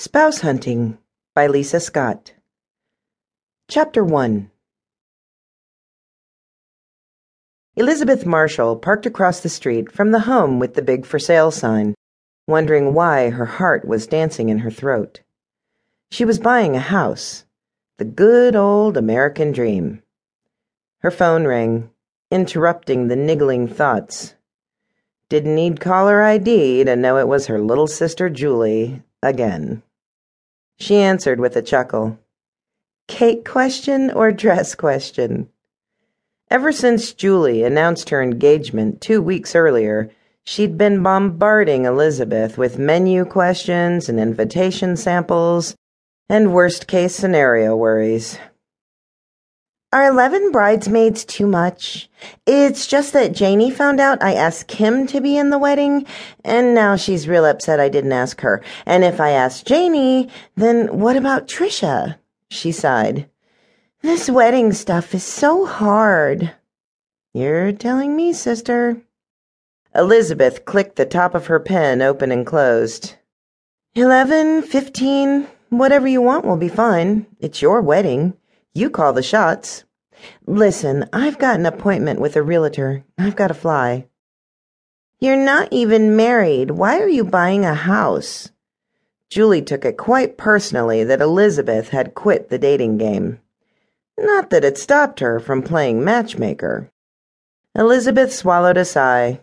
Spouse Hunting by Lisa Scott. Chapter 1 Elizabeth Marshall parked across the street from the home with the big for sale sign, wondering why her heart was dancing in her throat. She was buying a house, the good old American dream. Her phone rang, interrupting the niggling thoughts. Didn't need caller ID to know it was her little sister Julie again. She answered with a chuckle. Cake question or dress question? Ever since Julie announced her engagement two weeks earlier, she'd been bombarding Elizabeth with menu questions and invitation samples and worst case scenario worries. Are 11 bridesmaids too much? It's just that Janie found out I asked Kim to be in the wedding, and now she's real upset I didn't ask her. And if I ask Janie, then what about Trisha? She sighed. This wedding stuff is so hard. You're telling me, sister. Elizabeth clicked the top of her pen open and closed. Eleven, fifteen, whatever you want will be fine. It's your wedding. You call the shots. Listen, I've got an appointment with a realtor. I've got to fly. You're not even married. Why are you buying a house? Julie took it quite personally that Elizabeth had quit the dating game. Not that it stopped her from playing matchmaker. Elizabeth swallowed a sigh.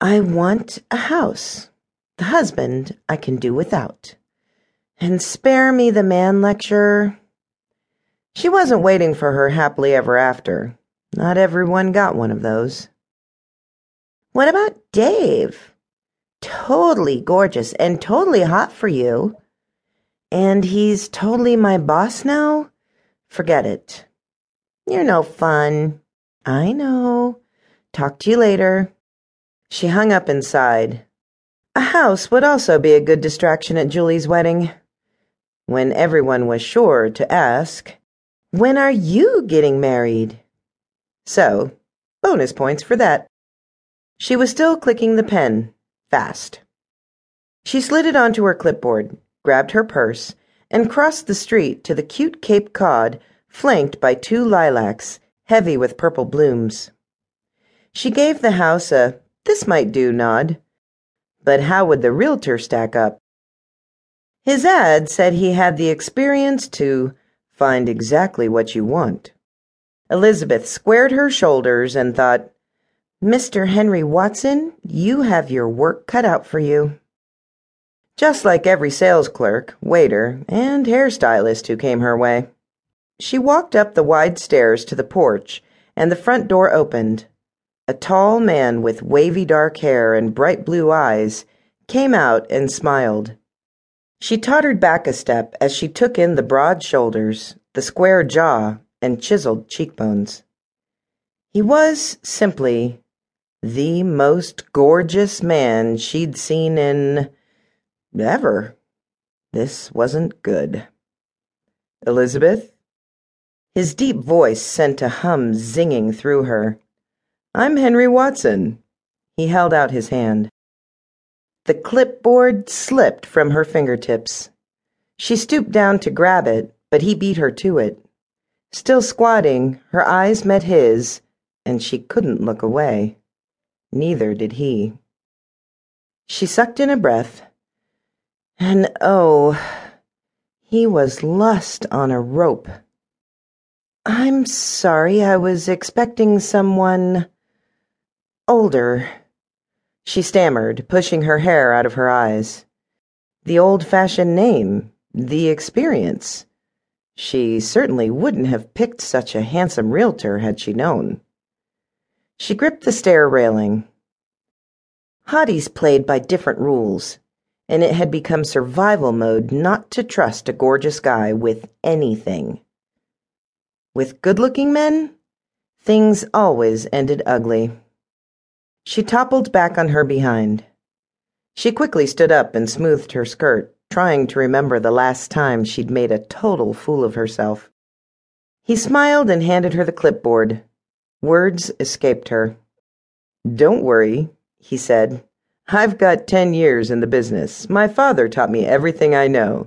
I want a house. The husband I can do without. And spare me the man lecture. She wasn't waiting for her happily ever after. Not everyone got one of those. What about Dave? Totally gorgeous and totally hot for you. And he's totally my boss now? Forget it. You're no fun. I know. Talk to you later. She hung up and sighed. A house would also be a good distraction at Julie's wedding. When everyone was sure to ask, when are you getting married? So, bonus points for that. She was still clicking the pen, fast. She slid it onto her clipboard, grabbed her purse, and crossed the street to the cute Cape Cod, flanked by two lilacs, heavy with purple blooms. She gave the house a this might do nod. But how would the realtor stack up? His ad said he had the experience to Find exactly what you want. Elizabeth squared her shoulders and thought, Mr. Henry Watson, you have your work cut out for you. Just like every sales clerk, waiter, and hairstylist who came her way. She walked up the wide stairs to the porch, and the front door opened. A tall man with wavy dark hair and bright blue eyes came out and smiled. She tottered back a step as she took in the broad shoulders, the square jaw, and chiseled cheekbones. He was simply the most gorgeous man she'd seen in ever. This wasn't good. Elizabeth? His deep voice sent a hum zinging through her. I'm Henry Watson. He held out his hand. The clipboard slipped from her fingertips. She stooped down to grab it, but he beat her to it. Still squatting, her eyes met his, and she couldn't look away. Neither did he. She sucked in a breath, and oh, he was lust on a rope. I'm sorry, I was expecting someone older. She stammered, pushing her hair out of her eyes. The old fashioned name, the experience. She certainly wouldn't have picked such a handsome realtor had she known. She gripped the stair railing. Hotties played by different rules, and it had become survival mode not to trust a gorgeous guy with anything. With good looking men, things always ended ugly. She toppled back on her behind. She quickly stood up and smoothed her skirt, trying to remember the last time she'd made a total fool of herself. He smiled and handed her the clipboard. Words escaped her. Don't worry, he said. I've got ten years in the business. My father taught me everything I know.